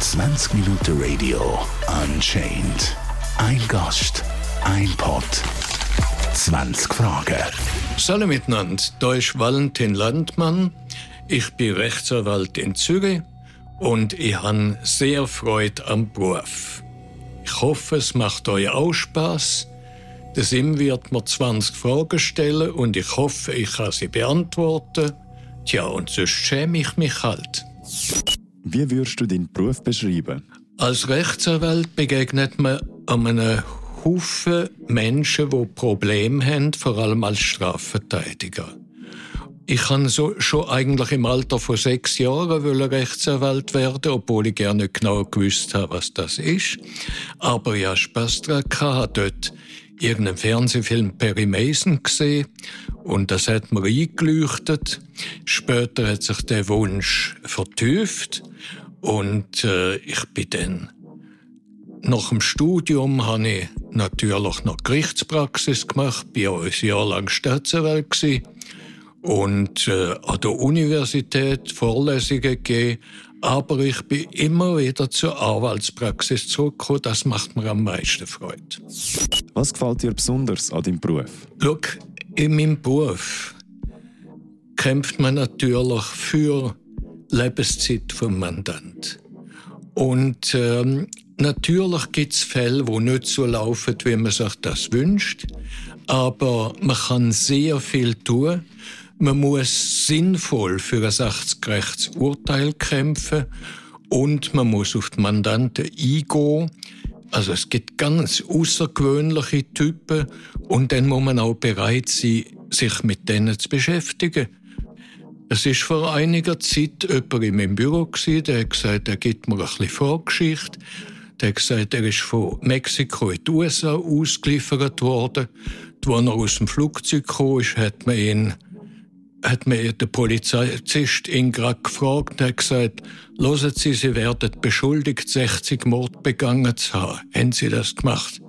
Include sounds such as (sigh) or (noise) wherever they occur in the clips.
20 Minuten Radio Unchained. Ein Gast, ein Pod, 20 Fragen. Hallo miteinander, da ist Valentin Landmann. Ich bin Rechtsanwalt in Zürich und ich habe sehr Freude am Beruf. Ich hoffe, es macht euch auch Spaß. Der Sim wird mir 20 Fragen stellen und ich hoffe, ich kann sie beantworten. Tja, und sonst schäme ich mich halt. Wie würdest du deinen Beruf beschreiben? Als Rechtsanwalt begegnet man einem Haufen Menschen, die Probleme haben, vor allem als Strafverteidiger. Ich kann so, schon eigentlich im Alter von sechs Jahren Rechtsanwalt werden, obwohl ich gerne nicht genau gewusst habe, was das ist. Aber ja, Spaß daran gehabt, dort irgendeinen Fernsehfilm Perry Mason gesehen und das hat mir eingeleuchtet. Später hat sich der Wunsch vertieft und äh, ich bin dann nach dem Studium habe ich natürlich noch Gerichtspraxis gemacht, bin auch ein Jahr lang Staatsanwalt und äh, an der Universität Vorlesungen gegeben. Aber ich bin immer wieder zur Anwaltspraxis zurückgekommen. Das macht mir am meisten Freude. Was gefällt dir besonders an deinem Beruf? Schau, in meinem Beruf kämpft man natürlich für Lebenszeit vom Mandant. Und ähm, natürlich gibt es Fälle, wo nicht so laufen, wie man sich das wünscht. Aber man kann sehr viel tun. Man muss sinnvoll für ein rechtsgerechtes Urteil kämpfen und man muss auf die Mandanten eingehen. Also es gibt ganz außergewöhnliche Typen und dann muss man auch bereit sein, sich mit denen zu beschäftigen. Es ist vor einiger Zeit jemand in meinem Büro der hat gesagt, er gibt mir ein bisschen Vorgeschichte. Der hat gesagt, er ist von Mexiko in die USA ausgeliefert worden. Als er aus dem Flugzeug kam, hat man ihn hat mir der Polizist ihn gerade gefragt und hat gesagt, hören Sie, Sie werden beschuldigt, 60 Mord begangen zu haben. Haben Sie das gemacht?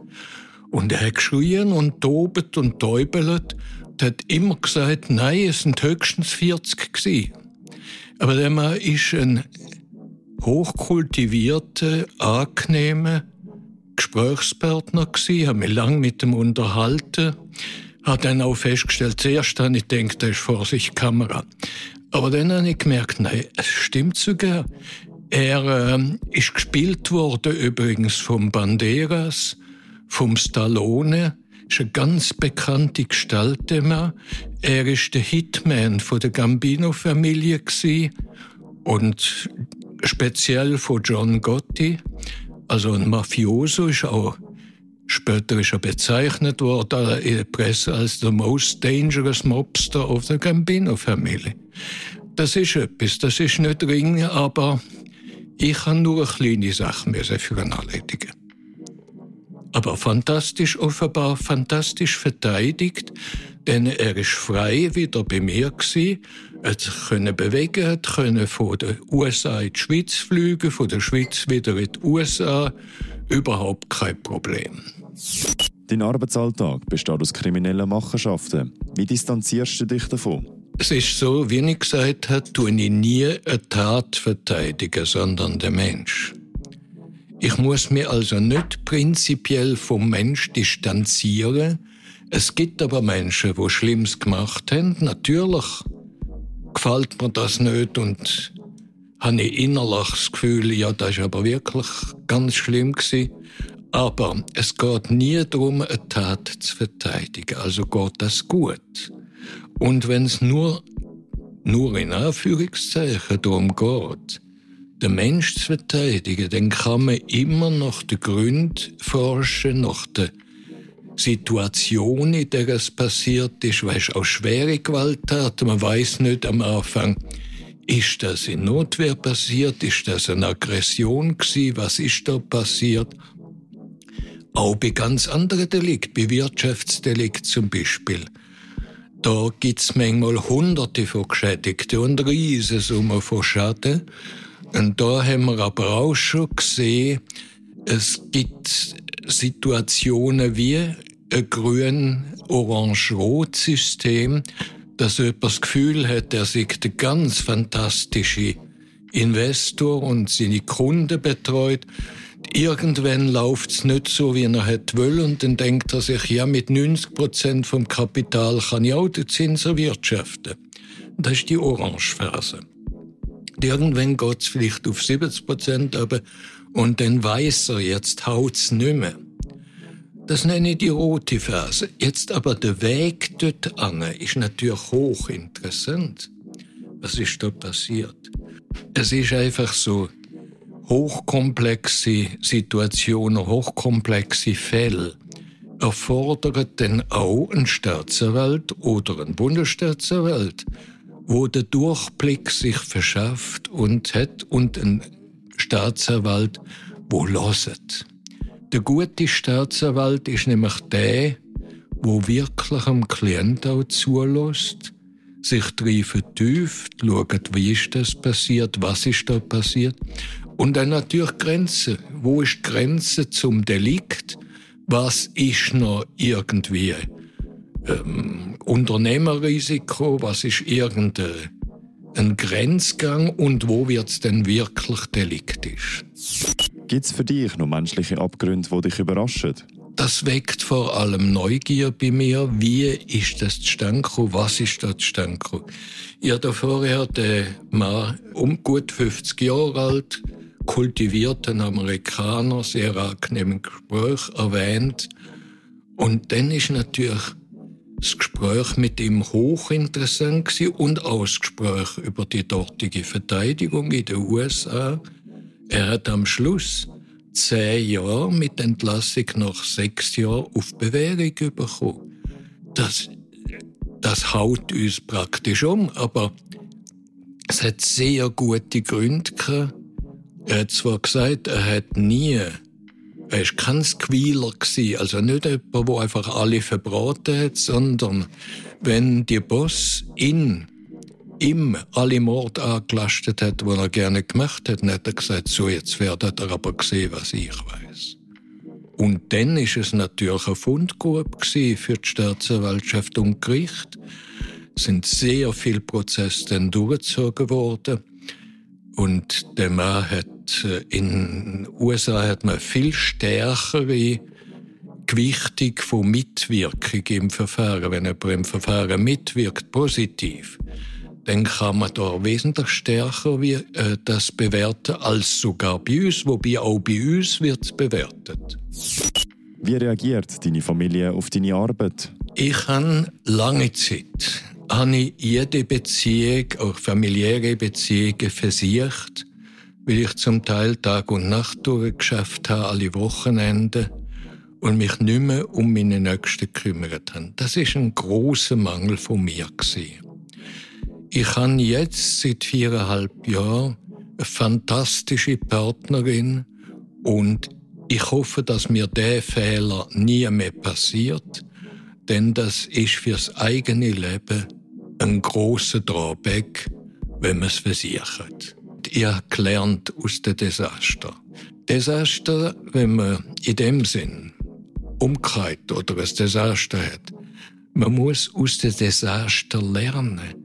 Und er hat geschrien und tobet und täubelt und hat immer gesagt, nein, es sind höchstens 40 gewesen. Aber der Mann ist ein hochkultivierter, angenehmer Gesprächspartner gewesen, habe mich lange mit ihm unterhalten habe dann auch festgestellt, zuerst habe ich gedacht, da ist vor sich Kamera. Aber dann habe ich gemerkt, nein, es stimmt sogar. Er ähm, ist gespielt worden übrigens vom Banderas, vom Stallone, ist eine ganz bekannte Gestalt immer. Er ist der Hitman von der Gambino-Familie und speziell von John Gotti. Also ein Mafioso ist auch Später ist er bezeichnet worden in der Presse als the most dangerous mobster of the Gambino Family. Das ist etwas, das ist nicht ring, aber ich kann nur eine kleine Sache für ihn erledigen. Aber fantastisch offenbar, fantastisch verteidigt, denn er ist frei wieder bei mir gsi, hat sich können bewegen, hat können von den USA in die Schweiz fliegen, von der Schweiz wieder in die USA, überhaupt kein Problem. Dein Arbeitsalltag besteht aus kriminellen Machenschaften. Wie distanzierst du dich davon? Es ist so, wie ich gesagt habe, tue ich nie eine Tat verteidigen, sondern den Mensch. Ich muss mich also nicht prinzipiell vom Mensch distanzieren. Es gibt aber Menschen, die Schlimmes gemacht haben. Natürlich gefällt mir das nicht und habe ich innerlich das Gefühl, ja, das ist aber wirklich ganz schlimm gewesen. Aber es geht nie darum, eine Tat zu verteidigen. Also geht das gut. Und wenn es nur, nur in Anführungszeichen darum geht, den Mensch zu verteidigen, dann kann man immer noch den Grund forschen, nach der Situation, in der es passiert ist. Weißt, auch schwere Gewalttaten. Man weiß nicht am Anfang, ist das in Notwehr passiert? Ist das eine Aggression gewesen? Was ist da passiert? Auch bei ganz anderen Delikten, bei Wirtschaftsdelikten zum Beispiel. Da gibt's manchmal Hunderte von Geschädigten und Riesensummen von Schaden. Und da haben wir aber auch schon gesehen, es gibt Situationen wie ein grün-orange-rot System. dass jemand das Gefühl hat, er sei der ganz fantastische Investor und seine Kunden betreut. Irgendwann läuft es nicht so, wie er hat will und dann denkt er sich, ja, mit 90 Prozent vom Kapital kann ich auch den Zins erwirtschaften. Das ist die Orangephase. Irgendwann geht es vielleicht auf 70 Prozent, aber und dann weiß er, jetzt haut es nicht mehr. Das nenne ich die rote Phase. Jetzt aber der Weg dort an ist natürlich hochinteressant. Was ist da passiert? Es ist einfach so, hochkomplexe Situationen, hochkomplexe Fälle erfordern dann auch einen Staatsanwalt oder einen Bundesstaatsanwalt, wo der Durchblick sich verschafft und hat und ein Staatsanwalt, wo loset. Der gute Staatsanwalt ist nämlich der, wo wirklich am Klient auch zulässt, sich drin vertieft, schaut, wie ist das passiert, was ist da passiert. Und dann natürlich Grenzen. Wo ist die Grenze zum Delikt? Was ist noch irgendwie ähm, Unternehmerrisiko, was ist irgendein Grenzgang und wo wird es denn wirklich deliktisch? Gibt es für dich noch menschliche Abgründe, die dich überraschen? Das weckt vor allem Neugier bei mir. Wie ist das zustande Was ist das zustande Ich habe vorher den Mann um gut 50 Jahre alt, kultivierten Amerikaner, sehr angenehmen Gespräch erwähnt. Und dann ist natürlich das Gespräch mit ihm hochinteressant gewesen und auch das Gespräch über die dortige Verteidigung in den USA. Er hat am Schluss zehn Jahre mit Entlassung nach sechs Jahren auf Bewährung bekommen. Das, das haut uns praktisch um, aber es hat sehr gute Gründe gehabt. Er hat zwar gesagt, er hat nie er war kein Squealer, also nicht jemand, der einfach alle verbraten hat, sondern wenn die Boss in ihm alle Mord angelastet hat, die er gerne gemacht hat, dann hat er gesagt, so, jetzt werdet ihr aber sehen, was ich weiß. Und dann ist es natürlich eine Fundgrube für die Staatsanwaltschaft und Gericht. Es sind sehr viele Prozesse dann durchgezogen worden. Und der Mann hat äh, in den USA hat man viel stärkere Gewichtung von Mitwirkung im Verfahren. Wenn jemand im Verfahren mitwirkt, positiv, dann kann man da wesentlich stärker wie, äh, das bewerten als sogar bei uns, wobei auch bei uns wird es bewertet. Wie reagiert deine Familie auf deine Arbeit? Ich habe lange Zeit habe ich jede Beziehung, auch familiäre Beziehungen, versiegt weil ich zum Teil Tag und Nacht durchgeschafft habe, alle Wochenende und mich nicht mehr um meine Nächsten gekümmert habe. Das ist ein großer Mangel von mir. Ich habe jetzt seit viereinhalb Jahren eine fantastische Partnerin und ich hoffe, dass mir der Fehler nie mehr passiert, denn das ist fürs eigene Leben ein großer Drawback, wenn man es versichert ihr gelernt aus den Desaster. Desaster, wenn man in dem Sinn umkehrt oder ein Desaster hat, man muss aus den Desaster lernen.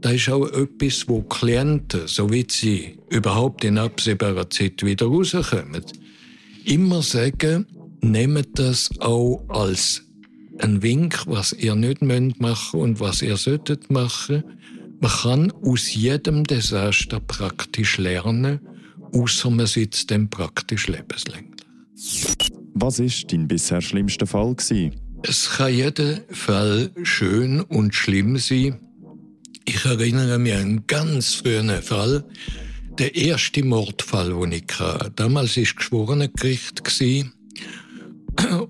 Da ist auch etwas, wo Klienten, so wie sie überhaupt in absehbarer Zeit wieder rauskommen, immer sagen, nehmt das auch als ein Wink, was ihr nicht machen müsst und was ihr solltet machen man kann aus jedem Desaster praktisch lernen, außer man sitzt dem praktisch lebenslänglich. Was ist dein bisher schlimmster Fall gewesen? Es kann jeder Fall schön und schlimm sein. Ich erinnere mich an einen ganz frühen Fall, der erste Mordfall, den ich hatte. Damals war Geschworenengericht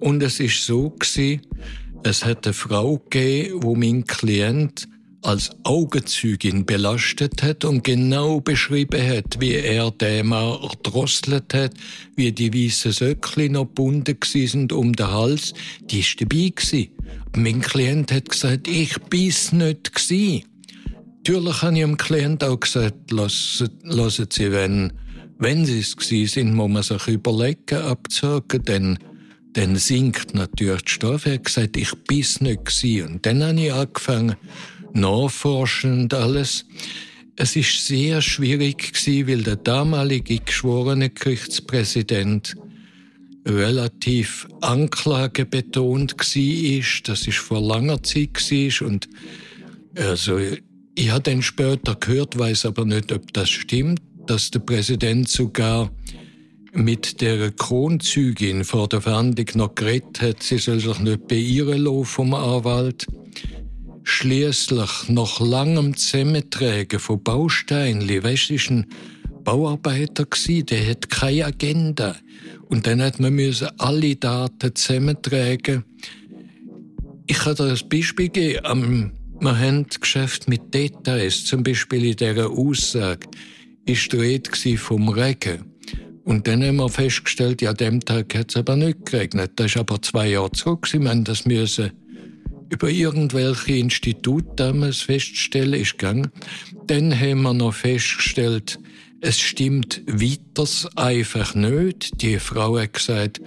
und es ist so es hat eine Frau gegeben, wo mein Klient als Augenzeugin belastet hat und genau beschrieben hat, wie er den Mann erdrosselt hat, wie die weißen Söckli noch gebunden sind um den Hals, die ist dabei gewesen. Mein Klient hat gesagt, ich bin's nicht gewesen. Natürlich habe ich dem Klient auch gesagt, lassen, Sie, wenn, wenn Sie es gewesen sind, muss man sich überlegen, abzuhaken, denn dann sinkt natürlich die Strafe. Er hat gesagt, ich bin's nicht gewesen. Und dann habe ich angefangen, nachforschen und alles. Es ist sehr schwierig gewesen, weil der damalige geschworene Gerichtspräsident relativ anklagebetont war, das ist vor langer Zeit war und also ich habe dann später gehört, weiß aber nicht, ob das stimmt, dass der Präsident sogar mit der Kronzügin vor der Verhandlung noch geredet hat, sie soll sich nicht beirren vom Anwalt. Schließlich nach langem Zusammentragen von Bausteinli, weißt du, ist ein Bauarbeiter gsi, der hat keine Agenda. Und dann hat man müssen alle Daten zusammentragen. Ich kann dir ein Beispiel geben. Wir haben Geschäft mit Details. Zum Beispiel in dieser Aussage ist die Rede vom Regen. Und dann haben wir festgestellt, ja, an dem Tag hat es aber nicht geregnet. Das ist aber zwei Jahre zurück. Wir haben das über irgendwelche Institute damals feststellen, ist gegangen. Dann haben wir noch festgestellt, es stimmt weiters einfach nicht. Die Frau hat gesagt,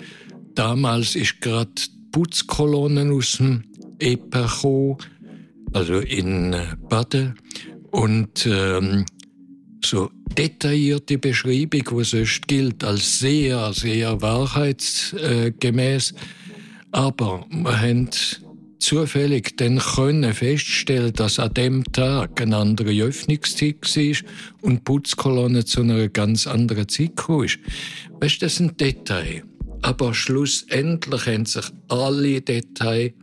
damals ist gerade Putzkolonnen aus dem EPA also in Baden. Und ähm, so detaillierte Beschreibung, die sonst gilt als sehr, sehr wahrheitsgemäß. Aber wir haben zufällig dann können feststellen, dass an dem Tag eine andere Öffnungszeit war und die Putzkolonne zu einer ganz anderen Zeit ist. Weißt, das ist ein Detail. Aber schlussendlich haben sich alle Details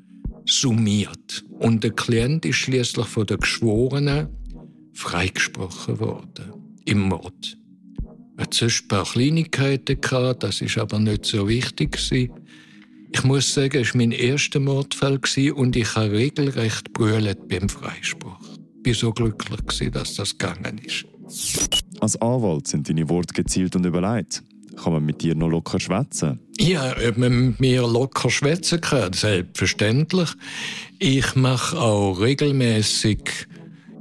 summiert. Und der Klient ist schließlich von den Geschworenen freigesprochen worden. Im Mord. Er hat sonst ein paar Kleinigkeiten gehabt, das ist aber nicht so wichtig Ich muss sagen, es war mein erster Mordfall und ich habe regelrecht brüllt beim Freispruch. Ich war so glücklich, dass das gegangen ist. Als Anwalt sind deine Worte gezielt und überlegt. Kann man mit dir noch locker schwätzen? Ja, ob man mit mir locker schwätzen kann, selbstverständlich. Ich mache auch regelmäßig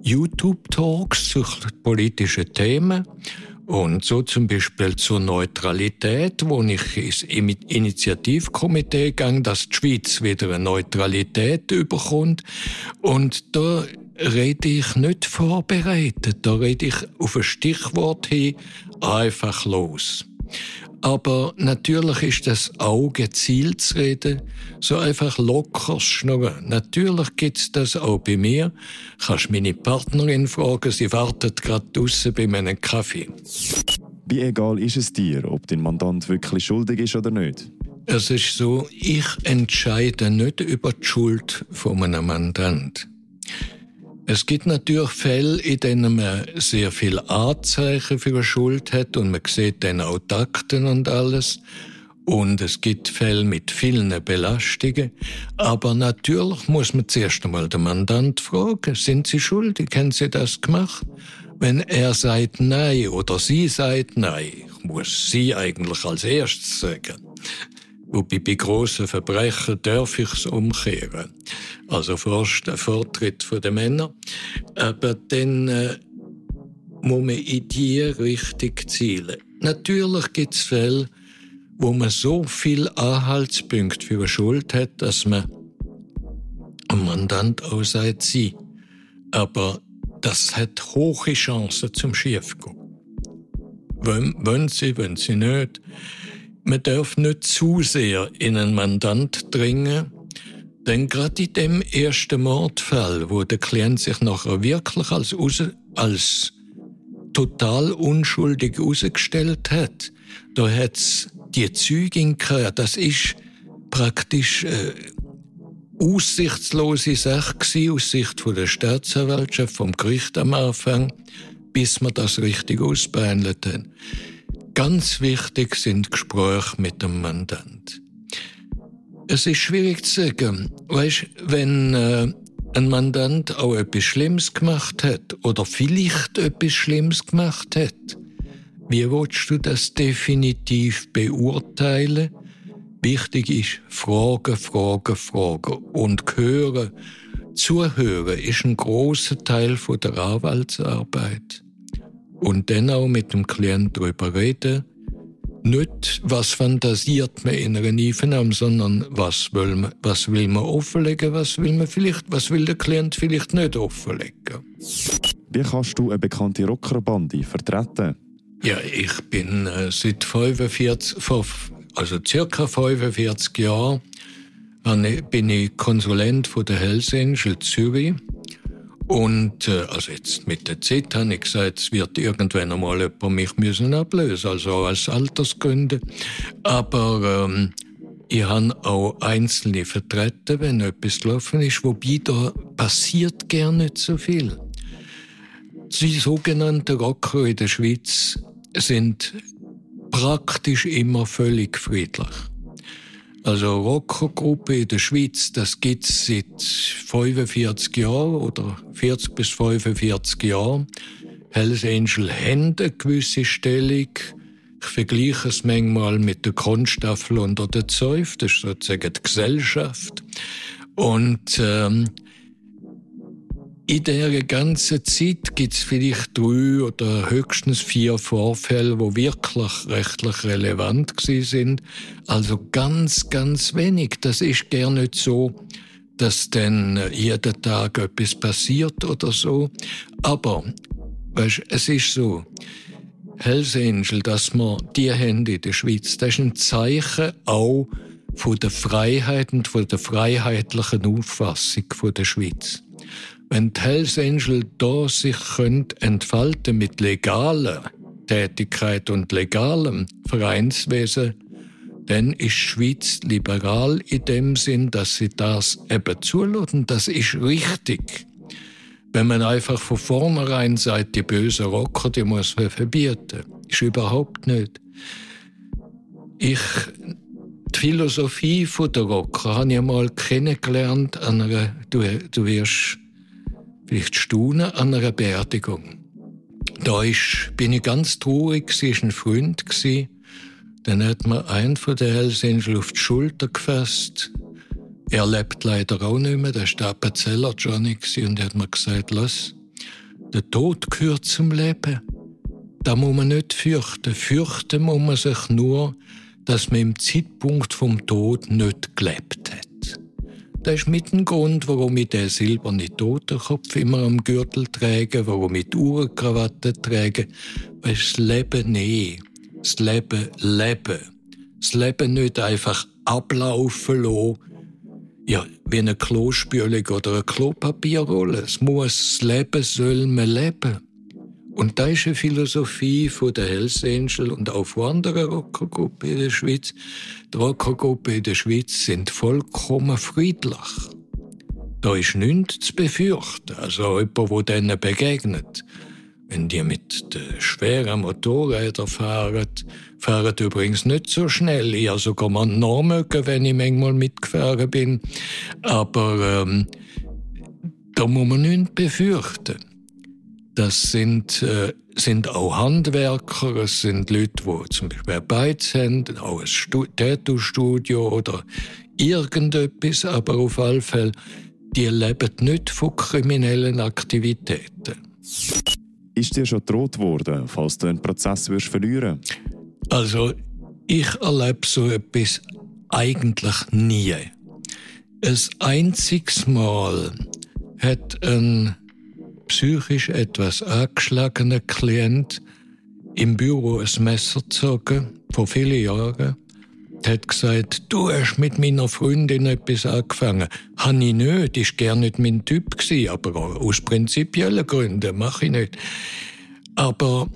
YouTube-Talks zu politischen Themen. Und so zum Beispiel zur Neutralität, wo ich ins Initiativkomitee gegangen, dass die Schweiz wieder eine Neutralität überkommt. Und da rede ich nicht vorbereitet, da rede ich auf ein Stichwort hin einfach los. Aber natürlich ist das auch gezielt zu reden, so einfach locker schnurren. Natürlich gibt's das auch bei mir. Kannst meine Partnerin fragen, sie wartet gerade draussen bei meinem Kaffee. Wie egal ist es dir, ob dein Mandant wirklich schuldig ist oder nicht? Es ist so, ich entscheide nicht über die Schuld von einem Mandant. Es gibt natürlich Fälle, in denen man sehr viel Anzeichen für Schuld hat und man sieht dann auch Takten und alles. Und es gibt Fälle mit vielen Belastungen. Aber natürlich muss man zuerst einmal den Mandant fragen, sind Sie schuldig? Haben Sie das gemacht? Wenn er sagt Nein oder sie sagt Nein, muss Sie eigentlich als erstes sagen. Wobei bei grossen Verbrechen darf ich es umkehren. Also fast der Vortritt der Männer. Aber dann äh, muss man in die Richtung zielen. Natürlich gibt es Fälle, wo man so viel Anhaltspunkte für eine Schuld hat, dass man am Mandant auch sagt, sie. Aber das hat hohe Chancen zum Schiefgehen. Wenn, wenn sie, wenn sie nicht. Man darf nicht zu sehr in einen Mandant dringen, denn gerade in dem ersten Mordfall, wo der Klient sich nachher wirklich als, als total unschuldig herausgestellt hat, da hat's die Zeugin gehabt, das ist praktisch äh, aussichtslose Sache gewesen, aus Sicht von der Staatsanwaltschaft, vom Gericht am Anfang, bis wir das richtig ausbehandelt haben. Ganz wichtig sind Gespräche mit dem Mandant. Es ist schwierig zu sagen, weißt, wenn äh, ein Mandant auch etwas Schlimmes gemacht hat oder vielleicht etwas Schlimmes gemacht hat, wie willst du das definitiv beurteilen? Wichtig ist Fragen, Fragen, Fragen und hören. Zuhören ist ein großer Teil von der Anwaltsarbeit und dann auch mit dem Klienten darüber reden, nicht, was fantasiert man in einer Einvernahme, sondern was will man, was will man offenlegen, was will man vielleicht, was will der Klient vielleicht nicht offenlegen. Wie kannst du eine bekannte Rockerbande vertreten? Ja, ich bin äh, seit 45, also circa 45 Jahren, bin ich Konsulent von der Hells Angel Zürich. Und äh, also jetzt mit der Zeit habe ich gesagt, es wird irgendwann einmal jemand mich müssen ablösen, also als Altersgründe. Aber ähm, ich habe auch Einzelne vertreten, wenn etwas gelaufen ist, wobei da passiert gar nicht so viel. Die sogenannten Rocker in der Schweiz sind praktisch immer völlig friedlich. Also Rockergruppe in der Schweiz, das gibt es seit 45 Jahren oder 40 bis 45 Jahren. Hells Angel haben eine gewisse Stellung. Ich vergleiche es manchmal mit der Konstaffel unter der Zeuf, das ist sozusagen die Gesellschaft. Und ähm, in der ganzen Zeit gibt es vielleicht drei oder höchstens vier Vorfälle, wo wirklich rechtlich relevant sind. Also ganz, ganz wenig. Das ist gar nicht so, dass dann jeden Tag etwas passiert oder so. Aber weißt, es ist so, Hells Angel, dass wir die haben in der Schweiz, das ist ein Zeichen auch von der Freiheit und von der freiheitlichen Auffassung von der Schweiz. Wenn die Hells Angel da sich könnt entfalten mit legaler Tätigkeit und legalem Vereinswesen, dann ist die Schweiz liberal in dem Sinn, dass sie das eben zulassen. Das ist richtig. Wenn man einfach von vornherein sagt, die bösen Rocker, die muss man verbieten, ist überhaupt nicht. Ich, die Philosophie der Rocker habe ich einmal kennengelernt einer, du, du wirst vielleicht staunen an einer Beerdigung. Da ist, bin ich ganz traurig, sie war ein Freund. Gewesen. Dann hat mir ein von den Hells auf die Schulter gefasst. Er lebt leider auch nicht mehr, der Appenzeller Johnny und er hat mir gesagt, lass, der Tod gehört zum Leben. Da muss man nicht fürchten. Fürchten muss man sich nur, dass man im Zeitpunkt vom Tod nicht gelebt hat. Das ist mit dem Grund, warum ich den silbernen Totenkopf immer am Gürtel trage, warum ich die Uhrenkrawatte trage. Weil das Leben nicht. Das Leben leben. Das Leben nicht einfach ablaufen lassen, ja, wie eine Klospülung oder eine Klopapierrolle. Es muss, das Leben soll man leben. Und da ist eine Philosophie von der Hells Angel und auch von anderen Rockergruppen in der Schweiz. Die Rockergruppen in der Schweiz sind vollkommen friedlich. Da ist nichts zu befürchten. Also jemand, der denen begegnet. Wenn die mit schweren Motorrädern fahren, fahren übrigens nicht so schnell. Ich habe sogar mal nachmögen, wenn ich manchmal mitgefahren bin. Aber ähm, da muss man nichts befürchten. Das sind, äh, sind auch Handwerker, es sind Leute, die zum Beispiel Beiz haben, auch ein Tattoo-Studio oder irgendetwas, aber auf alle Fälle, die leben nicht von kriminellen Aktivitäten. Ist dir schon gedroht worden, falls du einen Prozess wirst verlieren Also, ich erlebe so etwas eigentlich nie. Ein einziges Mal hat ein psychisch etwas angeschlagener Klient im Büro ein Messer gezogen, vor vielen Jahren. Er hat gesagt, du hast mit meiner Freundin etwas angefangen. Habe ich nicht, ist gar nicht mein Typ aber aus prinzipiellen Gründen mache ich nicht. Aber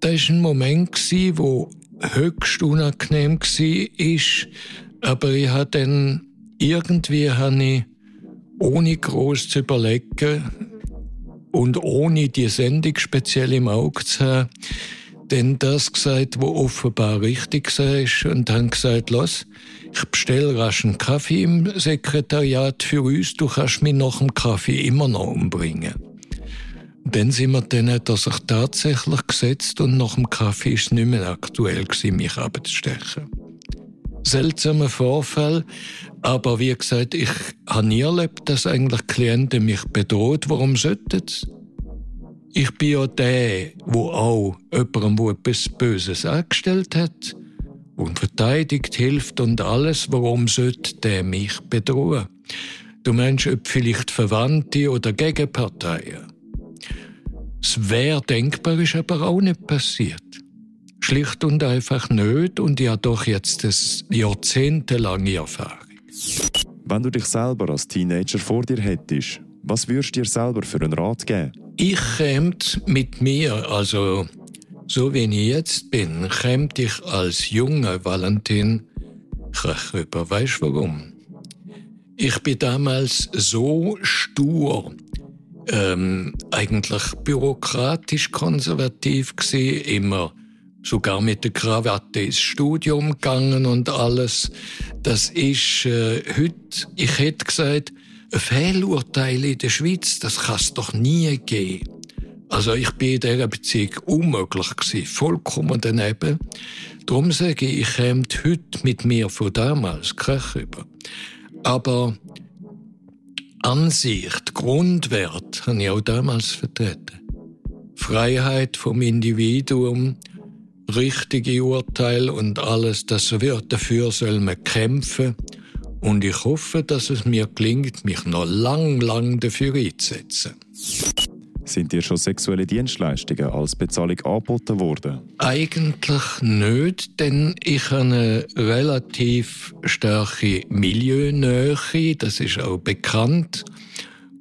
das war ein Moment, wo höchst unangenehm war, aber ich habe dann irgendwie habe ich, ohne groß zu überlegen, und ohne die Sendung speziell im Auge zu haben, denn das gesagt, wo offenbar richtig ist und haben gesagt, los, ich bestelle rasch einen Kaffee im Sekretariat für uns, du kannst mich nach dem Kaffee immer noch umbringen. dann sind wir dann, hat er sich tatsächlich gesetzt und nach dem Kaffee ist es nicht mehr aktuell gewesen, mich abzustechen. Seltsamer Vorfall, aber wie gesagt, ich habe nie erlebt, dass eigentlich Klienten mich bedroht. Warum sollten sie? Ich bin ja der, wo auch jemandem, der etwas Böses angestellt hat, und verteidigt, hilft und alles, warum sollte der mich bedrohen? Du meinst, ob vielleicht Verwandte oder Gegenparteien. Es wäre denkbar, ist aber auch nicht passiert. Schlicht und einfach nicht und ja doch jetzt eine jahrzehntelange Erfahrung. Wenn du dich selber als Teenager vor dir hättest, was würdest du dir selber für einen Rat geben? Ich käme mit mir, also so wie ich jetzt bin, käme ich als junger Valentin rüber. Weißt du warum? Ich bin damals so stur, ähm, eigentlich bürokratisch konservativ gewesen, immer sogar mit der Krawatte ins Studium gegangen und alles. Das ist äh, heute, ich hätte gesagt, ein Fehlurteil in der Schweiz, das kann es doch nie geben. Also ich bin in dieser Beziehung unmöglich gewesen, vollkommen daneben. Darum sage ich, ich käme heute mit mir von damals kein über. Aber Ansicht, Grundwert habe ich auch damals vertreten. Freiheit vom Individuum, richtige Urteil und alles, das wird, dafür soll man kämpfen. Und ich hoffe, dass es mir gelingt, mich noch lang, lang dafür einzusetzen. Sind dir schon sexuelle Dienstleistungen als Bezahlung angeboten worden? Eigentlich nicht, denn ich habe eine relativ starke Milieunähe, das ist auch bekannt.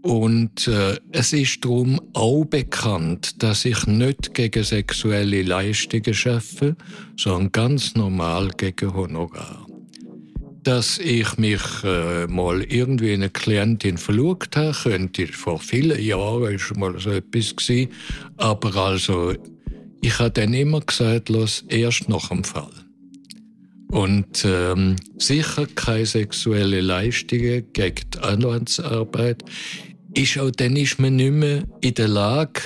Und äh, es ist darum auch bekannt, dass ich nicht gegen sexuelle Leistungen schaffe, sondern ganz normal gegen Honorar dass ich mich äh, mal irgendwie in eine Klientin verliebt habe, könnte vor vielen Jahren ist mal so etwas gewesen. Aber also, ich habe dann immer gesagt, los, erst nach dem Fall. Und ähm, sicher keine sexuelle Leistungen gegen die Anwaltsarbeit. Ist auch dann ist man nicht mehr in der Lage,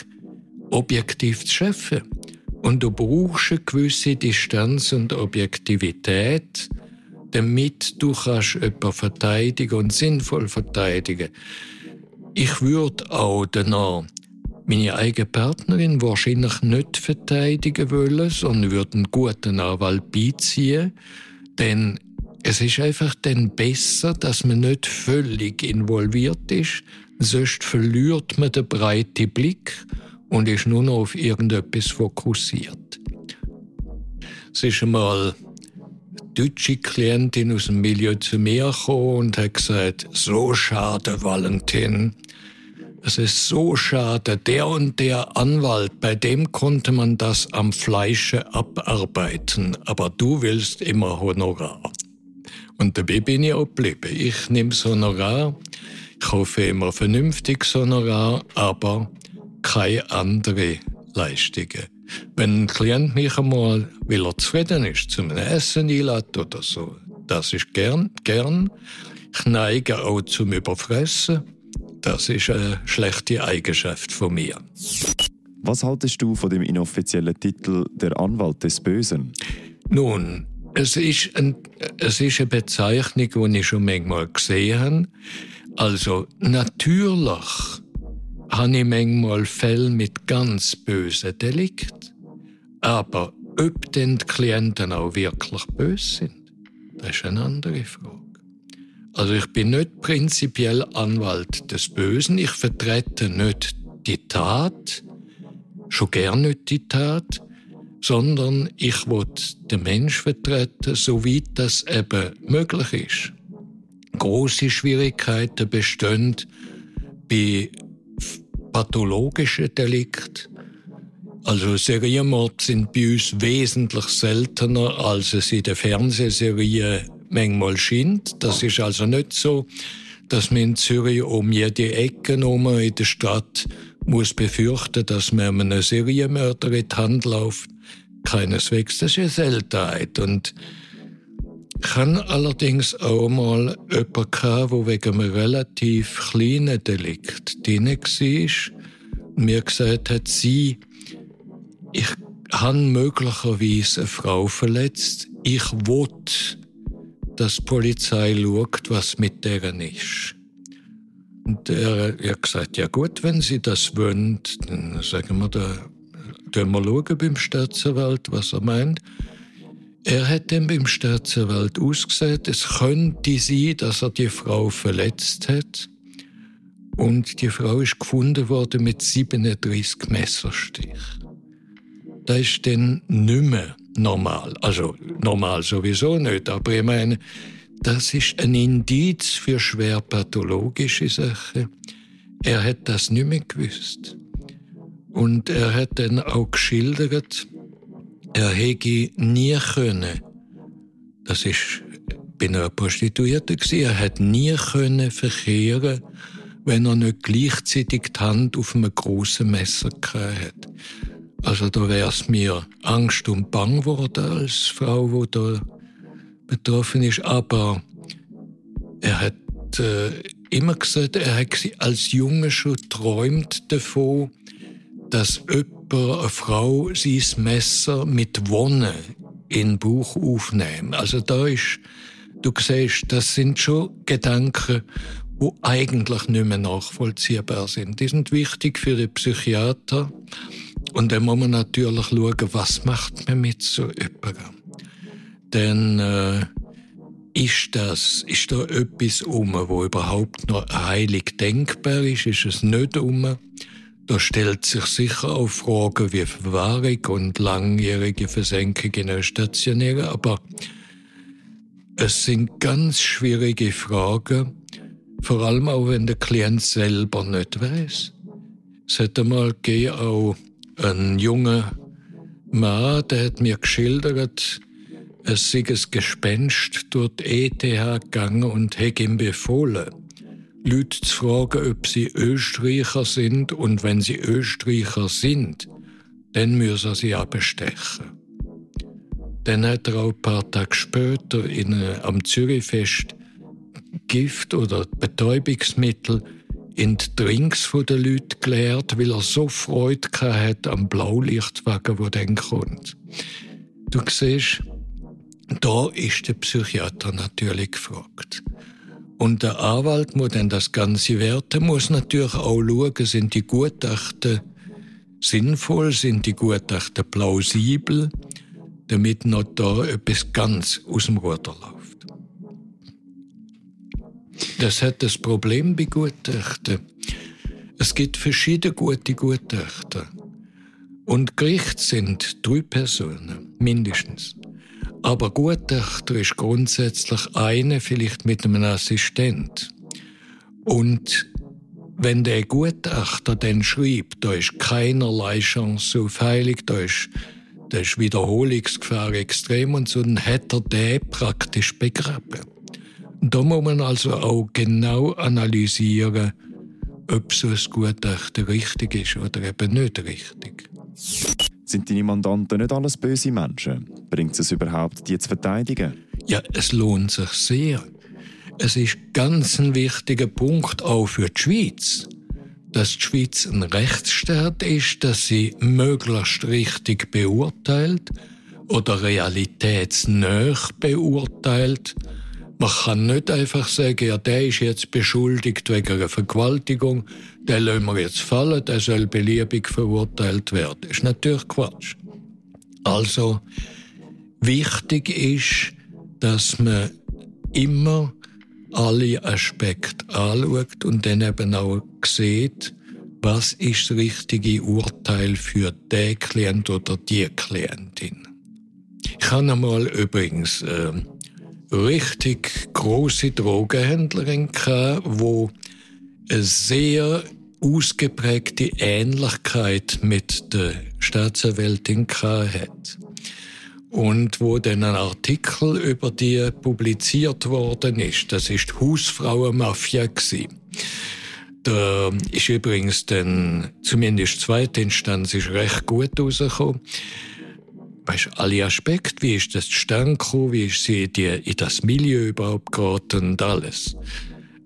objektiv zu schaffen. Und du brauchst eine gewisse Distanz und Objektivität, damit du kannst jemanden verteidigen und sinnvoll verteidigen. Ich würde auch danach meine eigene Partnerin wahrscheinlich nicht verteidigen wollen, sondern würde einen guten Anwalt beiziehen, denn es ist einfach dann besser, dass man nicht völlig involviert ist, sonst verliert man den breiten Blick und ist nur noch auf irgendetwas fokussiert. Es ist einmal deutsche Klientin aus dem Milieu zu mir gekommen und hat gesagt, so schade, Valentin. Es ist so schade, der und der Anwalt, bei dem konnte man das am Fleische abarbeiten, aber du willst immer Honorar. Und dabei bin ich auch geblieben. Ich nehme das Honorar, ich hoffe immer vernünftiges Honorar, aber keine andere Leistungen. Wenn ein Klient mich einmal, weil er zufrieden ist, zum Essen einlädt oder so, das ist gern, gern. Ich neige auch zum Überfressen. Das ist eine schlechte Eigenschaft von mir. Was haltest du von dem inoffiziellen Titel Der Anwalt des Bösen? Nun, es ist, ein, es ist eine Bezeichnung, die ich schon manchmal gesehen habe. Also natürlich habe ich manchmal Fälle mit ganz bösen Delikten. Aber ob denn die Klienten auch wirklich böse sind, das ist eine andere Frage. Also ich bin nicht prinzipiell Anwalt des Bösen, ich vertrete nicht die Tat, schon gern nicht die Tat, sondern ich will den Mensch vertreten, soweit das eben möglich ist. Große Schwierigkeiten bestehen bei pathologischen Delikten, also Serienmord sind bei uns wesentlich seltener, als es in der Fernsehserie manchmal scheint. Das ist also nicht so, dass man in Zürich um jede Ecke herum in der Stadt muss befürchten, dass man einem Serienmörder in die Hand läuft. Keineswegs, das ist eine Seltenheit. Und habe allerdings auch mal jemanden gehabt, der wegen einem relativ kleinen Delikt drin war und mir gesagt hat, sie ich habe möglicherweise eine Frau verletzt. Ich will, dass die Polizei schaut, was mit deren ist. Und er hat gesagt, ja gut, wenn Sie das wollen, dann sagen wir da, können wir schauen beim Staatsanwalt, was er meint. Er hat dann beim Staatsanwalt ausgesagt, es könnte sein, dass er die Frau verletzt hat. Und die Frau ist gefunden worden mit 37 Messerstichen. Das ist dann nicht mehr normal. Also normal sowieso nicht, aber ich meine, das ist ein Indiz für schwer pathologische Sachen. Er hat das nicht mehr gewusst. Und er hat dann auch geschildert, er hätte nie können, das ist bei einer Prostituierten er hat nie können verkehren, wenn er nicht gleichzeitig die Hand auf einem großen Messer gehabt hat. Also da wäre es mir Angst und Bang geworden als Frau, die da betroffen ist. Aber er hat äh, immer gesagt, er hat als Junge schon träumt davon, dass jemand, eine Frau, sein Messer mit Wonne in den Bauch aufnehmen. Also da ist, du siehst, das sind schon Gedanken, die eigentlich nicht mehr nachvollziehbar sind. Die sind wichtig für den Psychiater. Und dann muss man natürlich schauen, was macht man mit so jemandem. Denn äh, ist das, ist da etwas um, wo überhaupt noch heilig denkbar ist? Ist es nicht um? Da stellt sich sicher auch Fragen wie Verwahrung und langjährige Versenkung in einer stationären, aber es sind ganz schwierige Fragen, vor allem auch wenn der Klient selber nicht weiß. Es hat einmal gegeben, auch ein junger Mann, der hat mir geschildert, es sei ein Gespenst durch die ETH gegangen und hätte ihm befohlen, Leute zu fragen, ob sie Österreicher sind und wenn sie Österreicher sind, dann müssen sie abstechen. Dann hat er auch ein paar Tage später in, äh, am Zürichfest Gift oder Betäubungsmittel in die Drinks der Leute geleert, weil er so Freude hatte am Blaulichtwagen, der dann kommt. Du siehst, da ist der Psychiater natürlich gefragt. Und der Anwalt muss dann das Ganze werten, muss natürlich auch schauen, sind die Gutachten sinnvoll, sind die Gutachten plausibel, damit noch da etwas ganz aus dem Ruder läuft. Das hat das Problem bei Gutachten. Es gibt verschiedene gute Gutachten. Und Gericht sind drei Personen, mindestens. Aber Gutachter ist grundsätzlich eine, vielleicht mit einem Assistent. Und wenn der Gutachter dann schreibt, da ist keinerlei Chance auf Heilung, da ist, da ist Wiederholungsgefahr extrem und so, dann hat er den praktisch begraben. Da muss man also auch genau analysieren, ob so ein Gutachten richtig ist oder eben nicht richtig. Sind deine Mandanten nicht alles böse Menschen? Bringt es überhaupt, die zu verteidigen? Ja, es lohnt sich sehr. Es ist ganz ein wichtiger Punkt auch für die Schweiz, dass die Schweiz ein Rechtsstaat ist, dass sie möglichst richtig beurteilt oder realitätsnah beurteilt man kann nicht einfach sagen, ja, der ist jetzt beschuldigt wegen einer Vergewaltigung, den lassen wir jetzt fallen, der soll beliebig verurteilt werden. Das ist natürlich Quatsch. Also, wichtig ist, dass man immer alle Aspekte anschaut und dann eben auch sieht, was ist das richtige Urteil für den Klient oder die Klientin. Ich habe einmal übrigens äh, richtig große Drogenhändlerin wo eine sehr ausgeprägte Ähnlichkeit mit der Staatsanwältin hat. Und wo dann ein Artikel über die publiziert worden ist, das ist Hausfrauenmafia. Da ist übrigens dann, zumindest zweite Instanz, ist recht gut rausgekommen weißt, alle Aspekte, wie ist das zustande gekommen, wie ist sie die, in das Milieu überhaupt geraten und alles.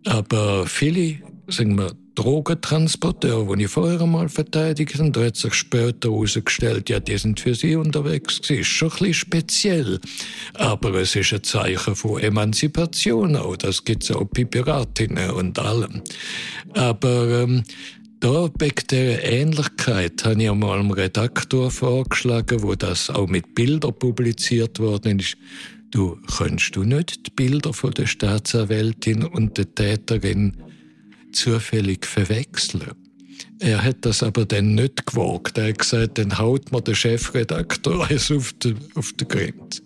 Aber viele, sagen wir, Drogentransporteure, die ich vorher einmal verteidigt habe, da hat sich später herausgestellt, ja, die sind für sie unterwegs gewesen. Ist schon ein bisschen speziell. Aber es ist ein Zeichen von Emanzipation auch. Das gibt es auch bei Piratinnen und allem. Aber ähm, Da wegen dieser Ähnlichkeit habe ich einmal einem Redaktor vorgeschlagen, wo das auch mit Bildern publiziert worden ist. Du könntest du nicht die Bilder von der Staatsanwältin und der Täterin zufällig verwechseln. Er hat das aber dann nicht gewagt. Er hat gesagt, dann haut mir der Chefredakteur eins (laughs) auf den, auf den Grind.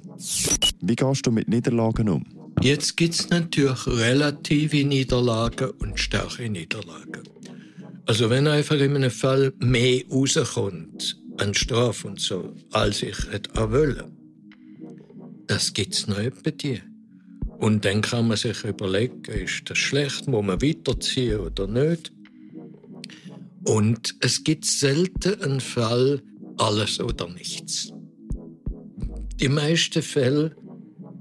Wie gehst du mit Niederlagen um? Jetzt gibt es natürlich relative Niederlagen und starke Niederlagen. Also wenn einfach in einem Fall mehr rauskommt an Strafe und so, als ich hätte wollen, das gibt es noch bei dir. Und dann kann man sich überlegen, ist das schlecht, muss man weiterziehen oder nicht. Und es gibt selten einen Fall, alles oder nichts. Die meisten Fälle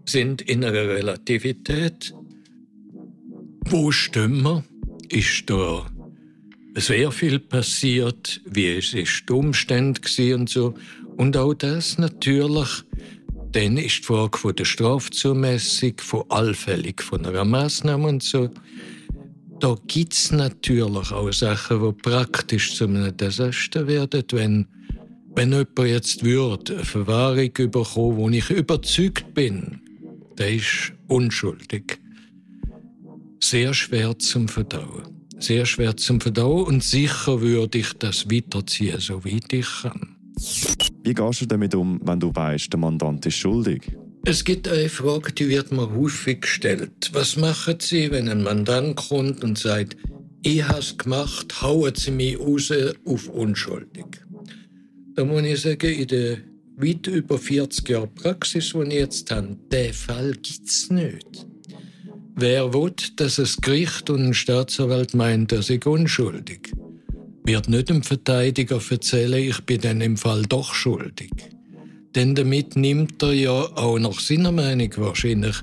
sind in einer Relativität. Wo stimmen wir? Ist da sehr viel passiert, wie es ist die Umstände und so. Und auch das natürlich, dann ist die Frage von der Strafzumessung, von allfällig von einer Maßnahme und so. Da gibt es natürlich auch Sachen, die praktisch zu einem Desaster werden, wenn, wenn jemand jetzt würde, eine Verwahrung bekommen, wo ich überzeugt bin, der ist unschuldig. Sehr schwer zum Verdauen sehr schwer zum Verdauen und sicher würde ich das weiterziehen, so weit ich kann. Wie gehst du damit um, wenn du weißt, der Mandant ist schuldig? Es gibt eine Frage, die wird mir häufig gestellt. Was machen Sie, wenn ein Mandant kommt und sagt, ich habe es gemacht, hauen Sie mich raus auf unschuldig? Da muss ich sagen, in der weit über 40 Jahren Praxis, die ich jetzt habe, den Fall gibt es nicht. Wer will, dass das Gericht und ein Staatsanwalt meint, er sei unschuldig, wird nicht dem Verteidiger erzählen, ich bin dann im Fall doch schuldig. Denn damit nimmt er ja auch nach seiner Meinung wahrscheinlich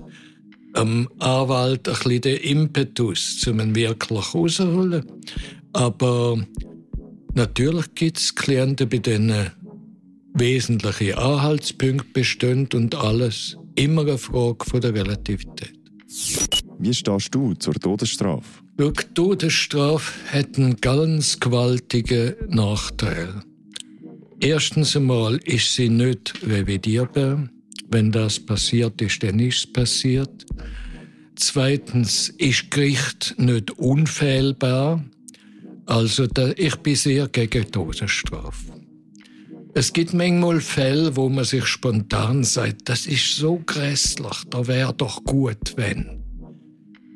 am Anwalt ein bisschen den Impetus, um ihn wirklich rauszuholen. Aber natürlich gibt es Klienten, bei denen wesentliche Anhaltspunkte bestehen und alles immer eine Frage der Relativität. Wie stehst du zur Todesstrafe? Die Todesstrafe hat einen ganz gewaltigen Nachteil. Erstens einmal ist sie nicht revidierbar. Wenn das passiert ist, dann ist es passiert. Zweitens ist Gericht nicht unfehlbar. Also ich bin sehr gegen Todesstrafe. Es gibt manchmal Fälle, wo man sich spontan sagt, das ist so grässlich, da wäre doch gut, wenn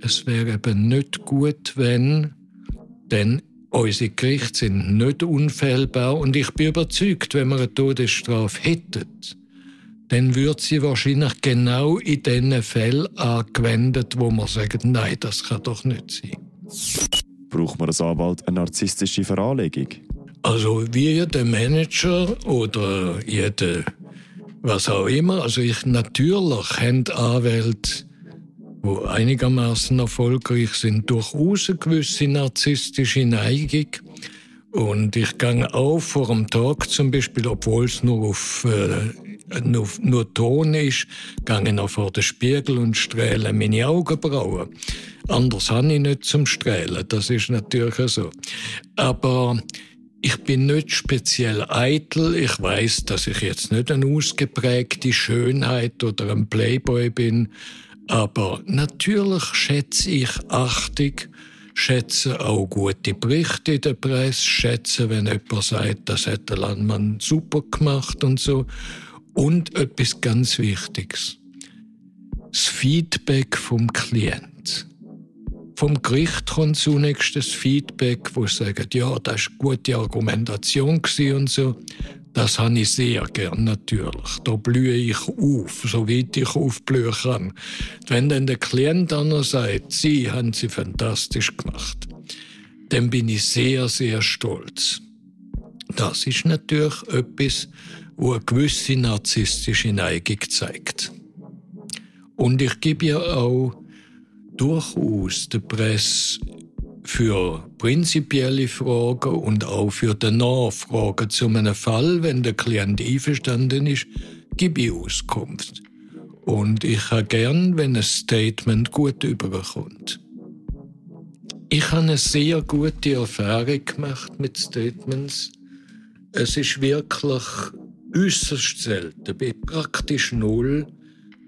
es wäre eben nicht gut, wenn, denn unsere Gerichte sind nicht unfehlbar und ich bin überzeugt, wenn wir eine Todesstrafe hätten, dann würde sie wahrscheinlich genau in den Fällen angewendet, wo man sagt, nein, das kann doch nicht sein. Braucht man als Anwalt eine narzisstische Veranlegung? Also wie jeder Manager oder jeder was auch immer, also ich natürlich haben Anwälte wo einigermaßen erfolgreich sind, durchaus eine gewisse narzisstische Neigung. Und ich gehe auch vor dem Tag zum Beispiel, obwohl es nur auf äh, nur, nur Ton ist, gehe noch vor den Spiegel und strähle meine Augenbrauen. Anders habe ich nicht zum Strählen, das ist natürlich so. Aber ich bin nicht speziell eitel. Ich weiß, dass ich jetzt nicht eine ausgeprägte Schönheit oder ein Playboy bin. Aber natürlich schätze ich Achtung, schätze auch gute Berichte in der Presse, schätze, wenn jemand sagt, das hat der Landmann super gemacht und so. Und etwas ganz Wichtiges. Das Feedback vom Klient. Vom Gericht kommt zunächst das Feedback, wo sagen, ja, das war eine gute Argumentation und so. Das habe ich sehr gern, natürlich. Da blühe ich auf, so weit ich aufblühen kann. Wenn dann der Klient dann sagt, Sie haben sie fantastisch gemacht, dann bin ich sehr, sehr stolz. Das ist natürlich etwas, wo eine gewisse narzisstische Neigung zeigt. Und ich gebe ja auch durchaus der Presse für prinzipielle Fragen und auch für die Nachfragen zu einem Fall, wenn der Klient einverstanden ist, gebe ich Auskunft. Und ich habe gern, wenn ein Statement gut überkommt. ich habe eine sehr gute Erfahrung gemacht mit Statements. Es ist wirklich äußerst selten, bei praktisch null,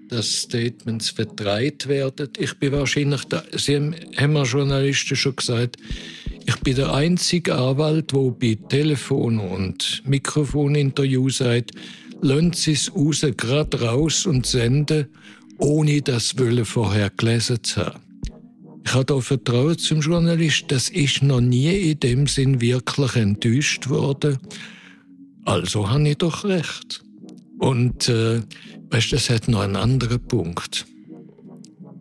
dass Statements vertreibt werden. Ich bin wahrscheinlich, der, Sie haben wir Journalisten schon gesagt, ich bin der einzige Anwalt, der bei Telefon- und Mikrofoninterview sagt, lassen Sie es raus, gerade raus und senden, ohne das Wollen vorher gelesen zu haben. Ich habe da Vertrauen zum Journalist, das ist noch nie in dem Sinn wirklich enttäuscht worden. Also habe ich doch recht. Und äh, weißt, das hat noch einen anderen Punkt.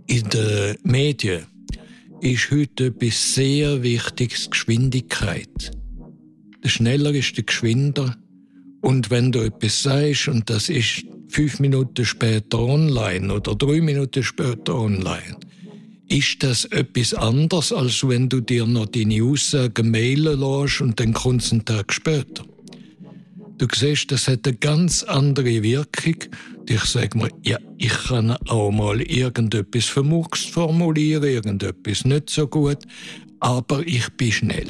In den Medien ist heute etwas sehr Wichtiges Geschwindigkeit. Der schneller ist der geschwinder. Und wenn du etwas sagst und das ist fünf Minuten später online oder drei Minuten später online, ist das etwas anderes, als wenn du dir noch deine Aussagen mailen lässt und dann kommt es einen Tag später. Du siehst, das hat eine ganz andere Wirkung. Ich sage mir, ja, ich kann auch mal irgendetwas vermurkst formulieren, irgendetwas nicht so gut, aber ich bin schnell.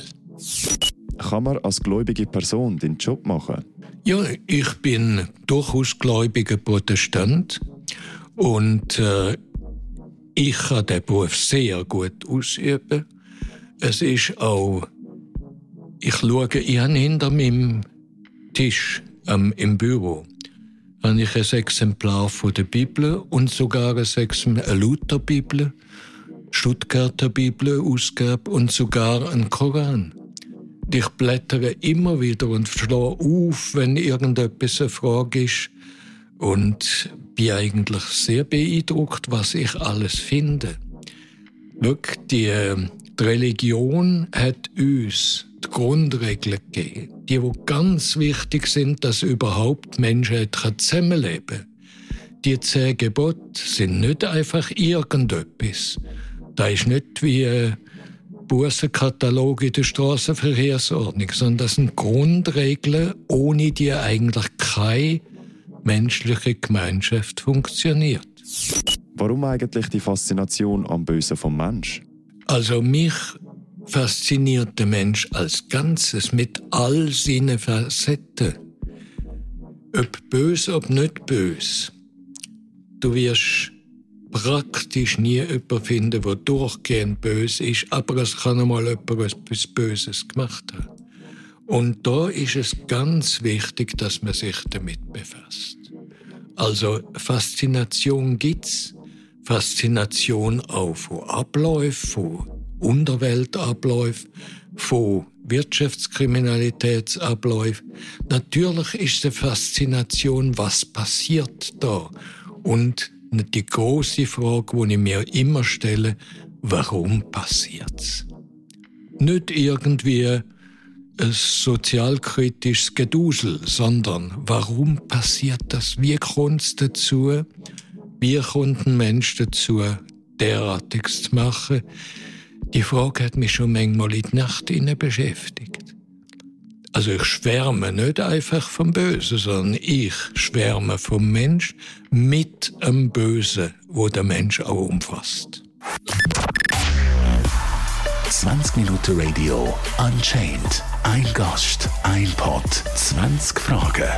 Kann man als gläubige Person den Job machen? Ja, ich bin durchaus gläubiger Protestant und äh, ich kann den Beruf sehr gut ausüben. Es ist auch, ich schaue, habe hinter meinem Tisch ähm, im Büro habe ich ein Exemplar von der Bibel und sogar ein Exemplar, Lutherbibel, Stuttgarter Bibel, Ausgabe und sogar ein Koran. Ich blättere immer wieder und schlage auf, wenn irgendetwas eine Frage ist und bin eigentlich sehr beeindruckt, was ich alles finde. Wirklich, die, ähm, die Religion hat uns die Grundregeln gegeben, die, die ganz wichtig sind, dass überhaupt Menschheit zusammenleben kann. Die zehn Gebote sind nicht einfach irgendetwas. Da ist nicht wie ein Bussenkatalog in der Straßenverkehrsordnung, sondern das sind Grundregeln, ohne die eigentlich keine menschliche Gemeinschaft funktioniert. Warum eigentlich die Faszination am Bösen vom Mensch? Also mich fasziniert der Mensch als Ganzes mit all seinen Facetten. Ob bös, ob nicht bös. Du wirst praktisch nie jemanden finden, der durchgehend bös ist, aber es kann einmal jemand etwas Böses gemacht haben. Und da ist es ganz wichtig, dass man sich damit befasst. Also Faszination gibt's, Faszination auch von Abläufen, von Unterweltabläufen, von Wirtschaftskriminalitätsabläufen. Natürlich ist die Faszination, was passiert da? Und die große Frage, die ich mir immer stelle, warum passiert's? Nicht irgendwie ein sozialkritisches Gedusel, sondern warum passiert das? Wie kommt es dazu? Wie kommt ein Mensch dazu, derartiges zu machen? Die Frage hat mich schon manchmal in die Nacht beschäftigt. Also ich schwärme nicht einfach vom Bösen, sondern ich schwärme vom Mensch mit einem Bösen, wo der Mensch auch umfasst. 20 Minuten Radio Unchained. Ein Gast, ein Pod, 20 Fragen.